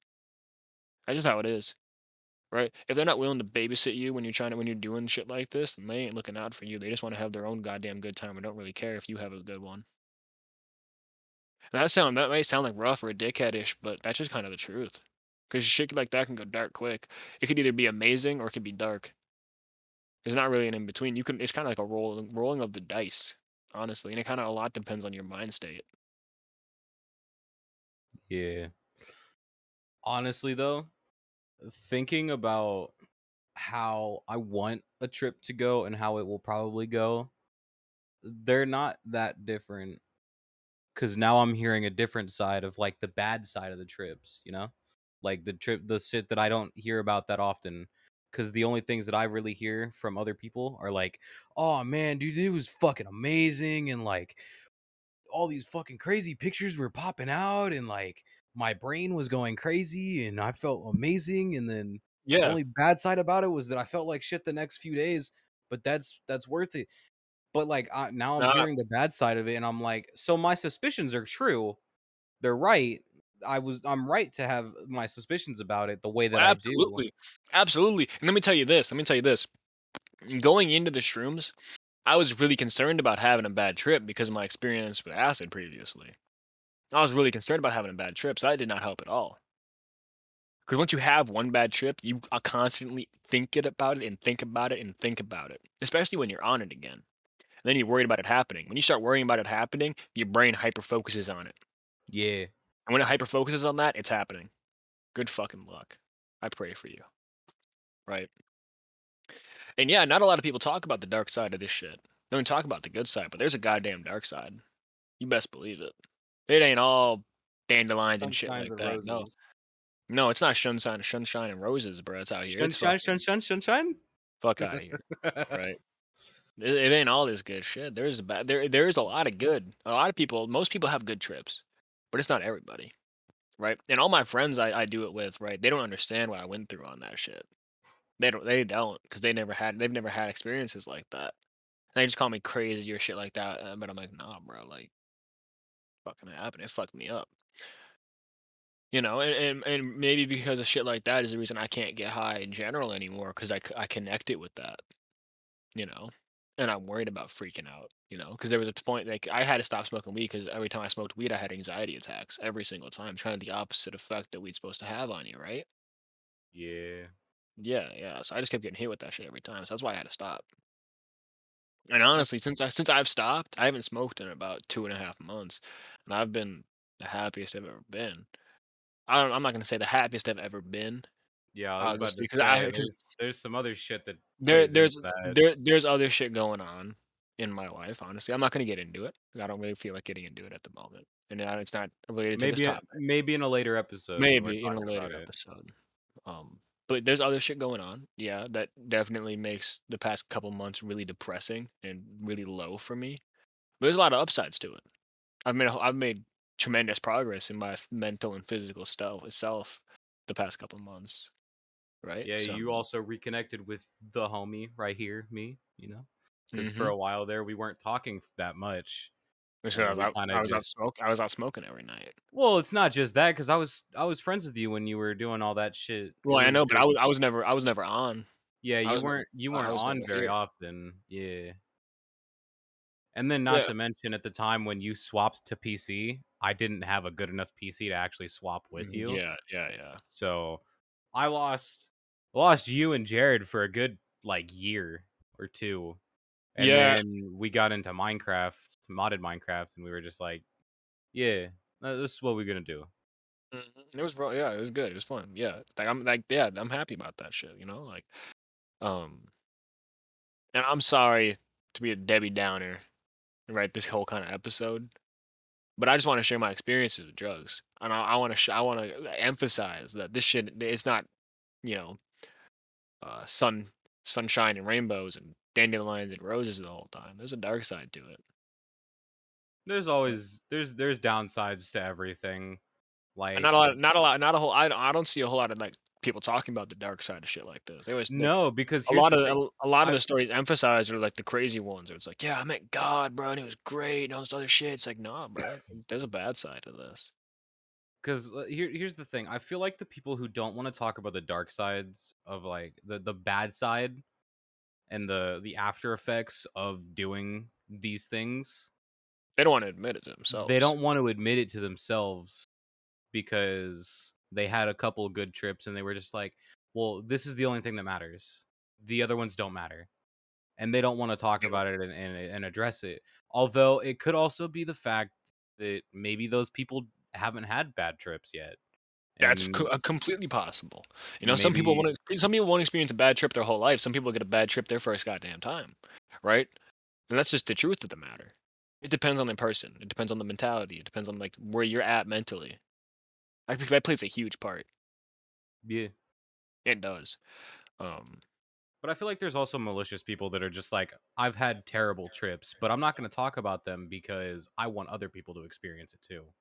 That's just how it is. Right? If they're not willing to babysit you when you're trying to when you're doing shit like this, then they ain't looking out for you. They just want to have their own goddamn good time and don't really care if you have a good one. And that sound that may sound like rough or dickheadish, but that's just kind of the truth. Because shit like that can go dark quick. It could either be amazing or it could be dark. There's not really an in between. You can. It's kind of like a rolling rolling of the dice, honestly, and it kind of a lot depends on your mind state. Yeah. Honestly, though, thinking about how I want a trip to go and how it will probably go, they're not that different. Because now I'm hearing a different side of like the bad side of the trips, you know? Like the trip, the shit that I don't hear about that often. Because the only things that I really hear from other people are like, oh man, dude, it was fucking amazing. And like, all these fucking crazy pictures were popping out and like my brain was going crazy and I felt amazing and then yeah the only bad side about it was that I felt like shit the next few days but that's that's worth it but like I, now I'm Nah. hearing the bad side of it and I'm like so my suspicions are true they're right I was I'm right to have my suspicions about it the way that I do absolutely, absolutely. And let me tell you this. Let me tell you this. Going into the shrooms, I was really concerned about having a bad trip because of my experience with acid previously. I was really concerned about having a bad trip, so that did not help at all. Because once you have one bad trip, you are constantly thinking about it and think about it and think about it, especially when you're on it again. And then you're worried about it happening. When you start worrying about it happening, your brain hyper focuses on it. yeah And when it hyper focuses on that, it's happening. Good fucking luck. I pray for you. Right? And yeah, not a lot of people talk about the dark side of this shit. They don't talk about the good side, but there's a goddamn dark side. You best believe it. It ain't all dandelions and shit like that. No, roses. no, it's not sunshine, sunshine and roses, bro. It's out here. Sunshine sunshine sunshine fuck out of here, right? It, it ain't all this good shit. There's a bad. There, there is a lot of good. A lot of people. Most people have good trips, but it's not everybody, right? And all my friends I, I do it with, right? They don't understand what I went through on that shit. They don't. They don't because they never had. They've never had experiences like that. And they just call me crazy or shit like that. uh, But I'm like, nah, bro. Like, fucking happened. It fucked me up. You know, and, and and maybe because of shit like that is the reason I can't get high in general anymore because I, I connect it with that, you know, and I'm worried about freaking out, you know, because there was a point like I had to stop smoking weed because every time I smoked weed I had anxiety attacks every single time, trying to the opposite effect that weed's supposed to have on you, right? Yeah. Yeah, yeah. So I just kept getting hit with that shit every time, so that's why I had to stop. And honestly, since I since I've stopped, I haven't smoked in about two and a half months, and I've been the happiest I've ever been. I don't, I'm not gonna say the happiest I've ever been, Yeah, I to because I say because there's there's some other shit that there there's that. there there's other shit going on in my life. Honestly, I'm not gonna get into it. I don't really feel like getting into it at the moment, and uh, it's not related to this Maybe a, topic. maybe in a later episode Maybe in a later episode. Um, but there's other shit going on. Yeah, that definitely makes the past couple months really depressing and really low for me. But there's a lot of upsides to it. I've made a I've made tremendous progress in my mental and physical stuff itself the past couple months. Right? Yeah, So, you also reconnected with the homie right here, me, you know? Because for Mhm. a while there, we weren't talking that much. It's and 'cause we I, was out, I was out just- smoke. I was out smoking every night. Well, it's not just that, because I was I was friends with you when you were doing all that shit. It Well, I know, but I was I was never I was never on. Yeah, you weren't you weren't on very here. often. Yeah. And then not Yeah. to mention at the time when you swapped to PC, I didn't have a good enough PC to actually swap with you. Mm, Yeah, yeah, yeah. So I lost lost you and Jared for a good like year or two. And Yeah. then we got into Minecraft, modded Minecraft, and we were just like, Yeah, this is what we're gonna do. Mhm. It was yeah, it was good. It was fun. Yeah, like I'm like yeah, I'm happy about that shit. You know, like, um, and I'm sorry to be a Debbie Downer, right? This whole kind of episode, but I just want to share my experiences with drugs, and I, I want to sh- I want to emphasize that this shit it's not, you know, uh, sun sunshine and rainbows and dandelions and roses the whole time. There's a dark side to it. There's always there's there's downsides to everything. Like And not a lot, not a lot, not a whole. I don't, I don't see a whole lot of like people talking about the dark side of shit like this. They always like, no, because a lot of thing. a, lot of the stories emphasized are like the crazy ones. It's like, yeah, I met God, bro, and it was great, and all this other shit. It's like, nah, bro, there's a bad side to this. because uh, here, here's the thing i feel like the people who don't want to talk about the dark sides of like the the bad side and the the after effects of doing these things They don't want to admit it to themselves. they don't want to admit it to themselves because they had a couple good trips and they were just like well this is the only thing that matters the other ones don't matter and they don't want to talk about it and, and, and address it although it could also be the fact that maybe those people haven't had bad trips yet That's and co- uh, completely possible. You know, some people want to. Some people want to experience a bad trip their whole life. Some people get a bad trip their first goddamn time, right? And that's just the truth of the matter. It depends on the person. It depends on the mentality. It depends on like where you're at mentally. I think that plays a huge part. yeah It does. Um, But I feel like there's also malicious people that are just like, I've had terrible trips, but I'm not going to talk about them because I want other people to experience it too.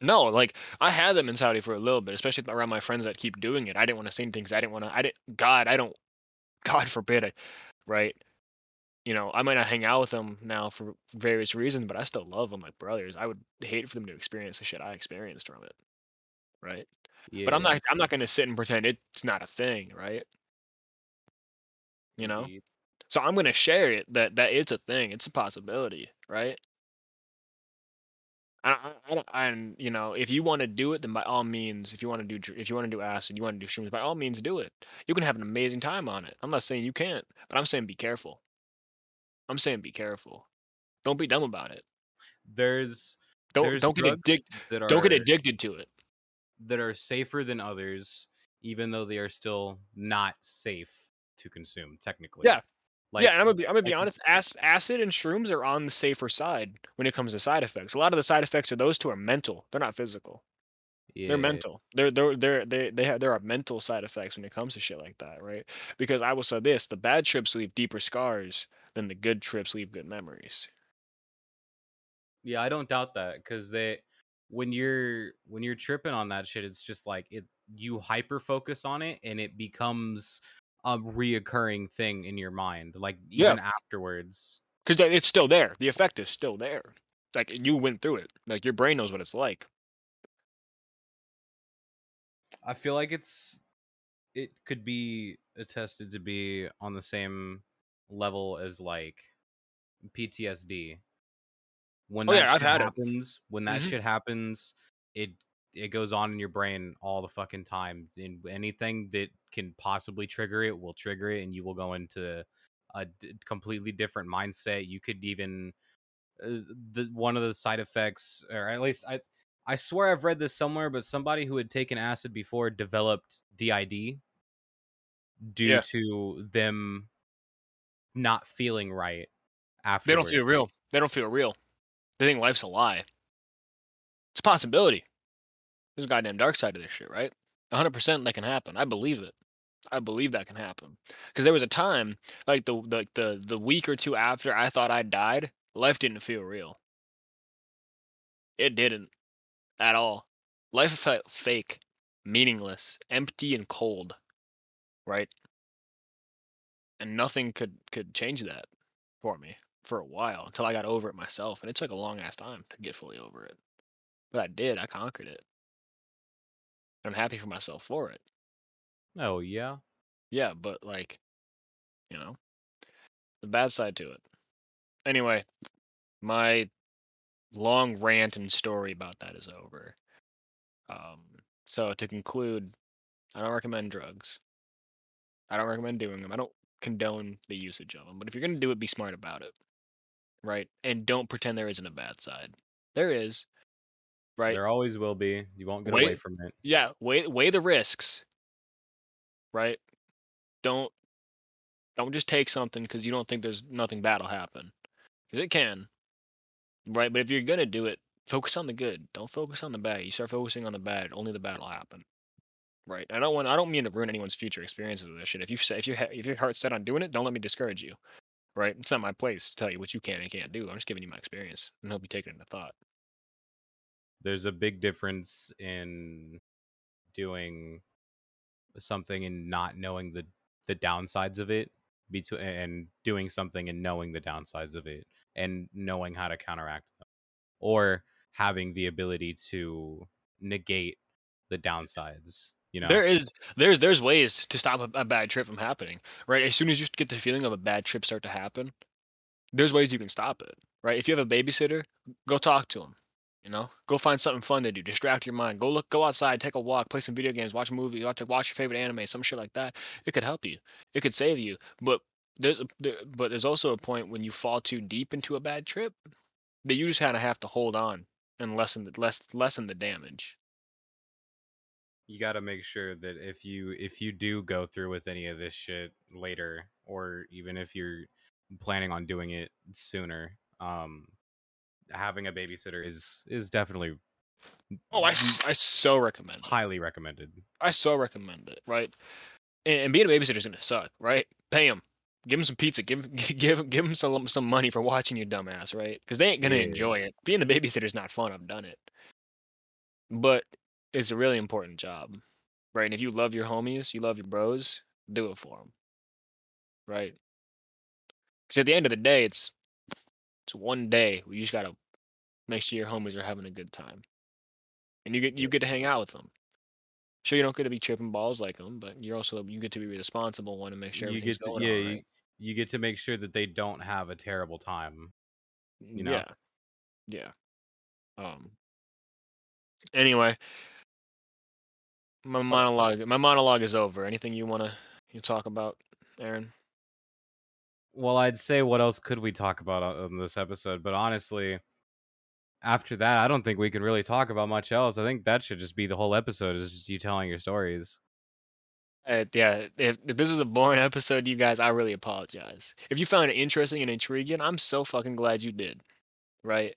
No, like I had them in Saudi for a little bit, especially around my friends that keep doing it. I didn't want to say anything 'cause I didn't want to. I didn't. God, I don't. God forbid it. Right. You know, I might not hang out with them now for various reasons, but I still love them like brothers. I would hate for them to experience the shit I experienced from it. Right. Yeah. But I'm not. I'm not going to sit and pretend it's not a thing. Right. You know. So I'm going to share it that that it's a thing. It's a possibility. Right. I, I, I don't- and you know, if you want to do it, then by all means, if you want to do, if you want to do acid, you want to do shrooms, by all means, do it. You can have an amazing time on it. I'm not saying you can't, but I'm saying be careful. I'm saying be careful. Don't be dumb about it. There's Don't there's don't get addicted. Don't get addicted to it. That are safer than others, even though they are still not safe to consume technically. Yeah. Like, yeah, and I'm gonna be I'm gonna be honest. Acid and shrooms are on the safer side when it comes to side effects. A lot of the side effects of those two are mental. They're not physical. yeah, They're mental. They're they're they're they they have there are mental side effects when it comes to shit like that, right? Because I will say this: the bad trips leave deeper scars than the good trips leave good memories. Yeah, I don't doubt that because they when you're when you're tripping on that shit, it's just like it you hyper focus on it and it becomes a reoccurring thing in your mind, like Yeah. even afterwards. Because it's still there. The effect is still there. It's like you went through it. Like your brain knows what it's like. I feel like it's it could be attested to be on the same level as like PTSD. When Oh, that yeah, shit had it. happens, when that Mhm. shit happens, it it goes on in your brain all the fucking time. And anything that can possibly trigger it will trigger it, and you will go into a d- completely different mindset. You could even uh, the one of the side effects, or at least I I swear I've read this somewhere, but somebody who had taken acid before developed DID due Yeah. to them not feeling right after. They don't feel real. They don't feel real. They think life's a lie. It's a possibility. There's a goddamn dark side to this shit, right? 100% that can happen. I believe it. I believe that can happen. Because there was a time, like the like the the week or two after I thought I died, life didn't feel real. It didn't at all. Life felt fake, meaningless, empty, and cold, right? And nothing could could change that for me for a while until I got over it myself, and it took a long ass time to get fully over it. But I did. I conquered it. And I'm happy for myself for it. Oh yeah. Yeah, but like, you know, the bad side to it. Anyway, my long rant and story about that is over. Um, so to conclude, I don't recommend drugs. I don't recommend doing them. I don't condone the usage of them. But if you're gonna do it, be smart about it, right? And don't pretend there isn't a bad side. There is, right? There always will be. You won't get Wait. away from it. yeah weigh weigh the risks right don't don't just take something because you don't think there's nothing bad will happen because it can right but if you're gonna do it focus on the good don't focus on the bad you start focusing on the bad only the bad will happen right i don't want i don't mean to ruin anyone's future experiences with this shit if you say if you ha- if your heart's set on doing it don't let me discourage you right? It's not my place to tell you what you can and can't do. I'm just giving you my experience and hope you take it into thought. There's a big difference in doing something and not knowing the the downsides of it between and doing something and knowing the downsides of it and knowing how to counteract them or having the ability to negate the downsides you know There is there's there's ways to stop a, a bad trip from happening, right? As soon as you get the feeling of a bad trip start to happen, there's ways you can stop it, right? If you have a babysitter, go talk to him. You know, go find something fun to do, distract your mind. Go look, go outside, take a walk, play some video games, watch a movie, watch watch your favorite anime, some shit like that. It could help you. It could save you. But there's a, there, but there's also a point when you fall too deep into a bad trip that you just kind of have to hold on and lessen the less lessen the damage. You got to make sure that if you if you do go through with any of this shit later or even if you're planning on doing it sooner um having a babysitter is is definitely Oh, i, I so recommend it. highly recommended I so recommend it, right? And, and being a babysitter is gonna suck, right? Pay him, give him some pizza, give give him give him some some money for watching you, dumbass, right? Because they ain't gonna Yeah. enjoy it. Being a babysitter is not fun. I've done it, but it's a really important job, right? And if you love your homies, you love your bros, do it for them, right? Because at the end of the day, it's it's one day where you just gotta make sure your homies are having a good time, and you get you get to hang out with them. Sure, you don't get to be tripping balls like them, but you're also you get to be responsible one and make sure you get to, going yeah all you, you get to make sure that they don't have a terrible time you know? Yeah, yeah. Um. Anyway, my monologue my monologue is over. Anything you wanna you talk about, Aaron? well i'd say what else could we talk about on this episode but honestly after that i don't think we can really talk about much else i think that should just be the whole episode is just you telling your stories Uh, yeah, if, if this is a boring episode, you guys, I really apologize. If you found it interesting and intriguing, I'm so fucking glad you did. Right?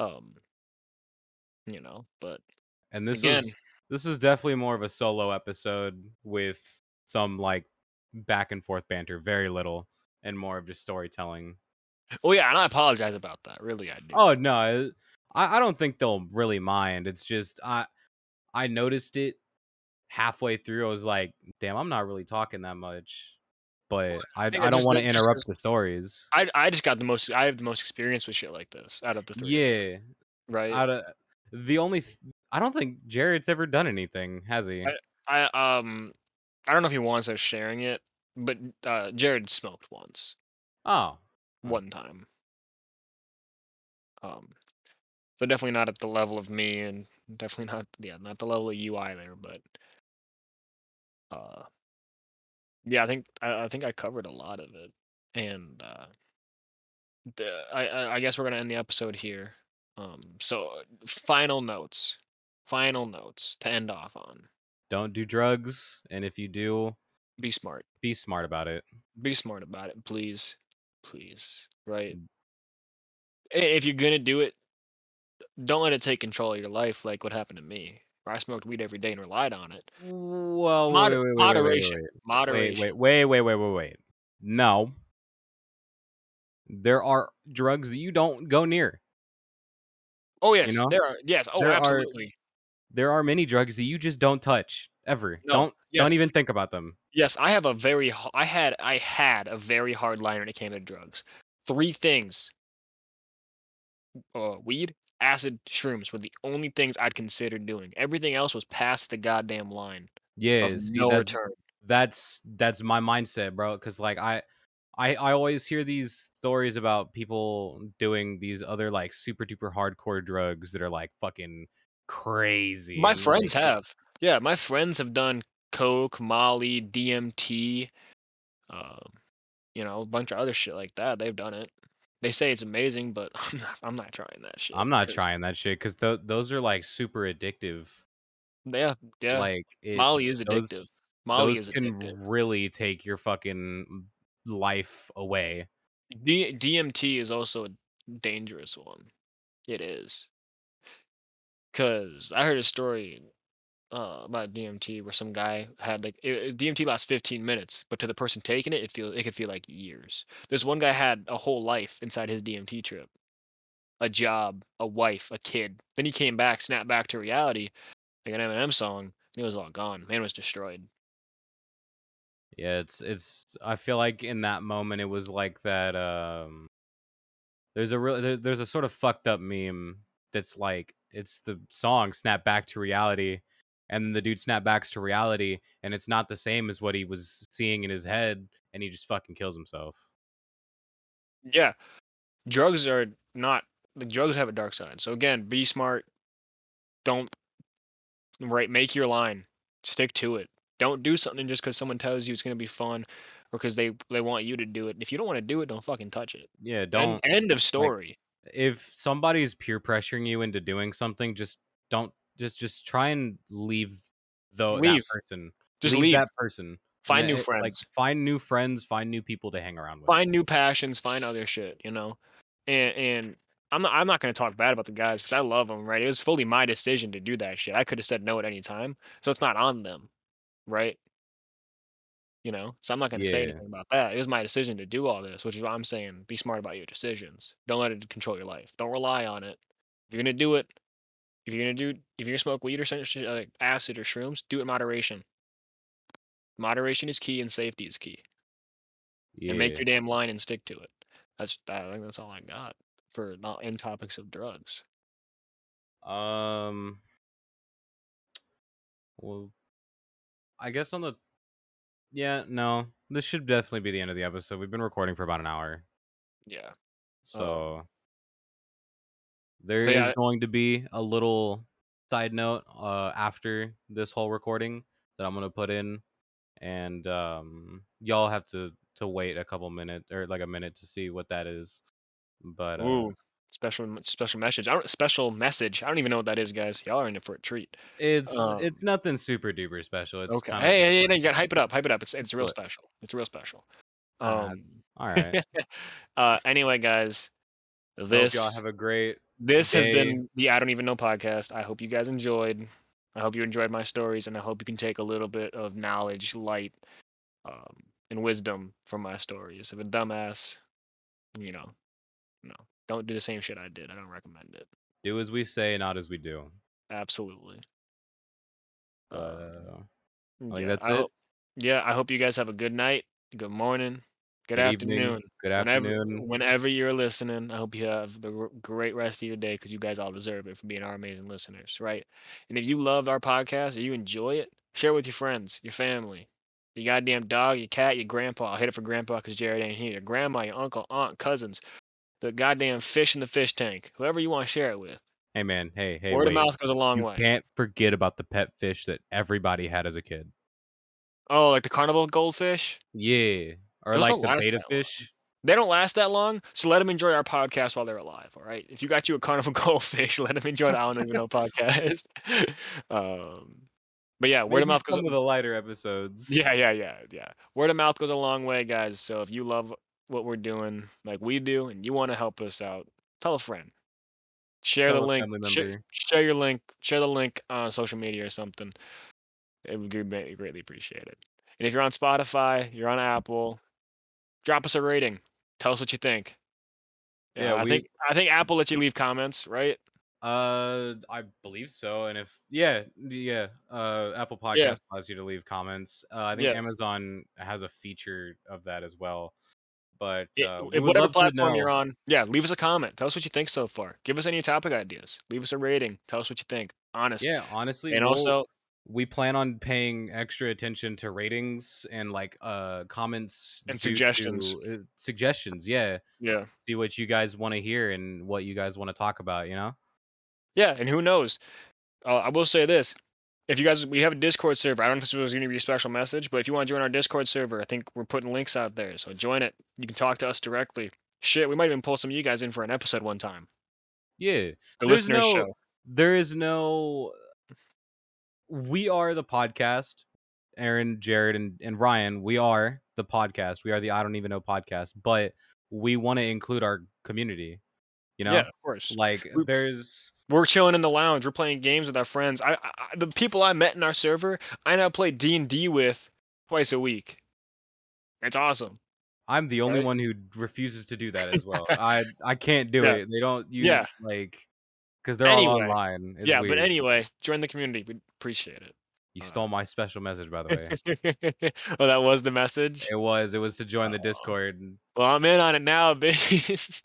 Um. You know, but and this Again- was this is definitely more of a solo episode with some like back and forth banter very little and more of just storytelling oh yeah, and I apologize about that. Really, I do. Oh no, eh, I, I don't think they'll really mind. It's just I I noticed it halfway through. I was like, damn, I'm not really talking that much. But I, I I don't want to interrupt just the stories. I I just got the most. I have the most experience with shit like this out of the three. Yeah, Right. out of the only th- I don't think Jared's ever done anything, has he? I um, I don't know if he wants us sharing it, but uh, Jared smoked once, oh, one time. Um, so definitely not at the level of me, and definitely not yeah, not the level of you either. But uh, yeah, I think I, I think I covered a lot of it, and uh, the, I I I guess we're gonna end the episode here. Um, so final notes, final notes to end off on. don't do drugs, and if you do, Be smart. be smart about it. be smart about it, please, please. Right? If you're gonna do it, don't let it take control of your life, like what happened to me. Where I smoked weed every day and relied on it. Well, wait, wait, wait, moderation, moderation. wait, wait, wait, wait, wait, wait. No, there are drugs that you don't go near. Oh yes, know? there are. Yes. Oh, There are- absolutely. There are many drugs that you just don't touch ever. No, don't yes. don't even think about them. Yes, I have a very. I had. I had a very hard line when it came to drugs. Three things. Uh, weed, acid, shrooms were the only things I'd consider doing. Everything else was past the goddamn line Yeah, see, no that's, return. that's that's my mindset, bro. Because like I, I I always hear these stories about people doing these other like super duper hardcore drugs that are like fucking crazy. My friends like, have. Yeah, my friends have done coke, Molly, DMT, um, you know, a bunch of other shit like that. They've done it. They say it's amazing, but I'm not, I'm not trying that shit. I'm not trying that shit because th- those are like super addictive. Yeah, yeah. Like it, Molly is those- addictive. Molly those is can addictive. really take your fucking life away. D- DMT is also a dangerous one. It is. Cause I heard a story uh, about DMT where some guy had like it, DMT lasts 15 minutes, but to the person taking it, it feels it could feel like years. There's one guy had a whole life inside his DMT trip, a job, a wife, a kid. Then he came back, snapped back to reality, like an Eminem song, and it was all gone. Man was destroyed. Yeah, it's it's. I feel like in that moment it was like that. Um, there's a real there's there's a sort of fucked up meme that's like it's the song "Snap Back to Reality," and then the dude snap backs to reality, and it's not the same as what he was seeing in his head, and he just fucking kills himself. Yeah, drugs are not the drugs have a dark side. So again, be smart. Don't right. Make your line. Stick to it. Don't do something just because someone tells you it's gonna be fun, or because they they want you to do it. If you don't want to do it, don't fucking touch it. Yeah, End, don't. end of story. if somebody's peer pressuring you into doing something, just don't just just try and leave that Leave. person. just leave. that person. Find Ne- new friends. Like find new friends, find new people to hang around with. find new passions. Find other shit. You know, and and. I'm not, I'm not going to talk bad about the guys because I love them, right? It was fully my decision to do that shit. I could have said no at any time, so it's not on them, right? You know, so I'm not going to say Yeah. anything about that. It was my decision to do all this, which is why I'm saying be smart about your decisions. Don't let it control your life. Don't rely on it. If you're going to do it, if you're going to do, if you're going to smoke weed or some shit, like acid or shrooms, do it in moderation. Moderation is key and safety is key. Yeah. And make your damn line and stick to it. That's I think that's all I got for not in topics of drugs. Um. Well, I guess on the. Yeah, no. This should definitely be the end of the episode. We've been recording for about an hour, Yeah. so there is going to be a little side note uh, after this whole recording that I'm gonna put in, and um, y'all have to to wait a couple minutes or like a minute to see what that is. But uh, special special message. I don't special message. I don't even know what that is, guys. Y'all are in it for a treat. it's um, it's nothing super duper special. It's okay. Hey, hey, hey, you got hype it up. Hype it up. It's it's real What? special. It's real special. Ah, Um. all right. uh. Anyway, guys, Hope this y'all have a great this has been the I don't even know podcast. I hope you guys enjoyed. I hope you enjoyed my stories, and I hope you can take a little bit of knowledge, light, um, and wisdom from my stories. If a dumbass, you know, no, don't do the same shit I did. I don't recommend it. do as we say, not as we do. Absolutely. Uh, I yeah, that's I it. hope- yeah, I hope you guys have a good night, good morning, Good, Good afternoon. evening. Good afternoon. whenever you're listening, I hope you have the great rest of your day because you guys all deserve it for being our amazing listeners, right? And if you love our podcast or you enjoy it, share it with your friends, your family, your goddamn dog, your cat, your grandpa. I'll hit it for grandpa because Jared ain't here. Your grandma, your uncle, aunt, cousins, the goddamn fish in the fish tank, whoever you want to share it with. Hey man, hey, hey, Word wait. of mouth goes a long You way. can't forget about the pet fish that everybody had as a kid. Oh, like the carnival goldfish? Yeah. Or Those like the betta fish. They don't last that long, so let them enjoy our podcast while they're alive. All right. If you got you a carnival goldfish, let them enjoy the I don't even podcast. um, but yeah, word Maybe of mouth goes. some of the lighter episodes. Yeah, yeah, yeah, yeah. Word of mouth goes a long way, guys. So if you love what we're doing, like we do, and you want to help us out, tell a friend. Share Tell the link. sh- share your link. Share the link on social media or something. It would be greatly appreciated. And if you're on Spotify, you're on Apple, drop us a rating. Tell us what you think. Yeah, I we- think I think Apple lets you leave comments, right? Uh, I believe so. And if yeah, yeah, uh, Apple Podcast Yeah. allows you to leave comments. Uh, I think Yeah. Amazon has a feature of that as well. But uh, if whatever platform you're on, yeah, leave us a comment. Tell us what you think so far. Give us any topic ideas. Leave us a rating. Tell us what you think. Honest. Yeah, honestly, and we'll- also, we plan on paying extra attention to ratings and like uh comments And suggestions. to, uh, suggestions yeah yeah, see what you guys want to hear and what you guys want to talk about you know yeah, and who knows? Uh, I will say this: if you guys, we have a Discord server. I don't know if this was going to be a special message, but if you want to join our Discord server, I think we're putting links out there. So join it. You can talk to us directly. Shit, we might even pull some of you guys in for an episode one time. yeah The There's listeners no- show. there is no we are the podcast aaron jared and, and ryan we are the podcast we are the i don't even know podcast but we want to include our community you know Yeah, of course. like We- there's we're chilling in the lounge. We're playing games with our friends. I, I the people I met in our server, I now play D and D with twice a week. It's awesome. I'm the only Right? one who refuses to do that as well. I I can't do Yeah. it. They don't use Yeah. like because they're all online. It's yeah, weird. but anyway, join the community. We appreciate it. you uh, stole my special message by the way. it. oh, that was the message. it was it was to join the Oh. Discord. Well, I'm in on it now, bitch.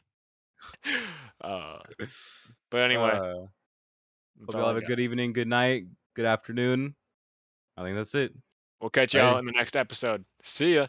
uh, but anyway, uh, hope y'all I have a good evening, good night, good afternoon. I think that's it. we'll catch y'all in the next episode. See ya.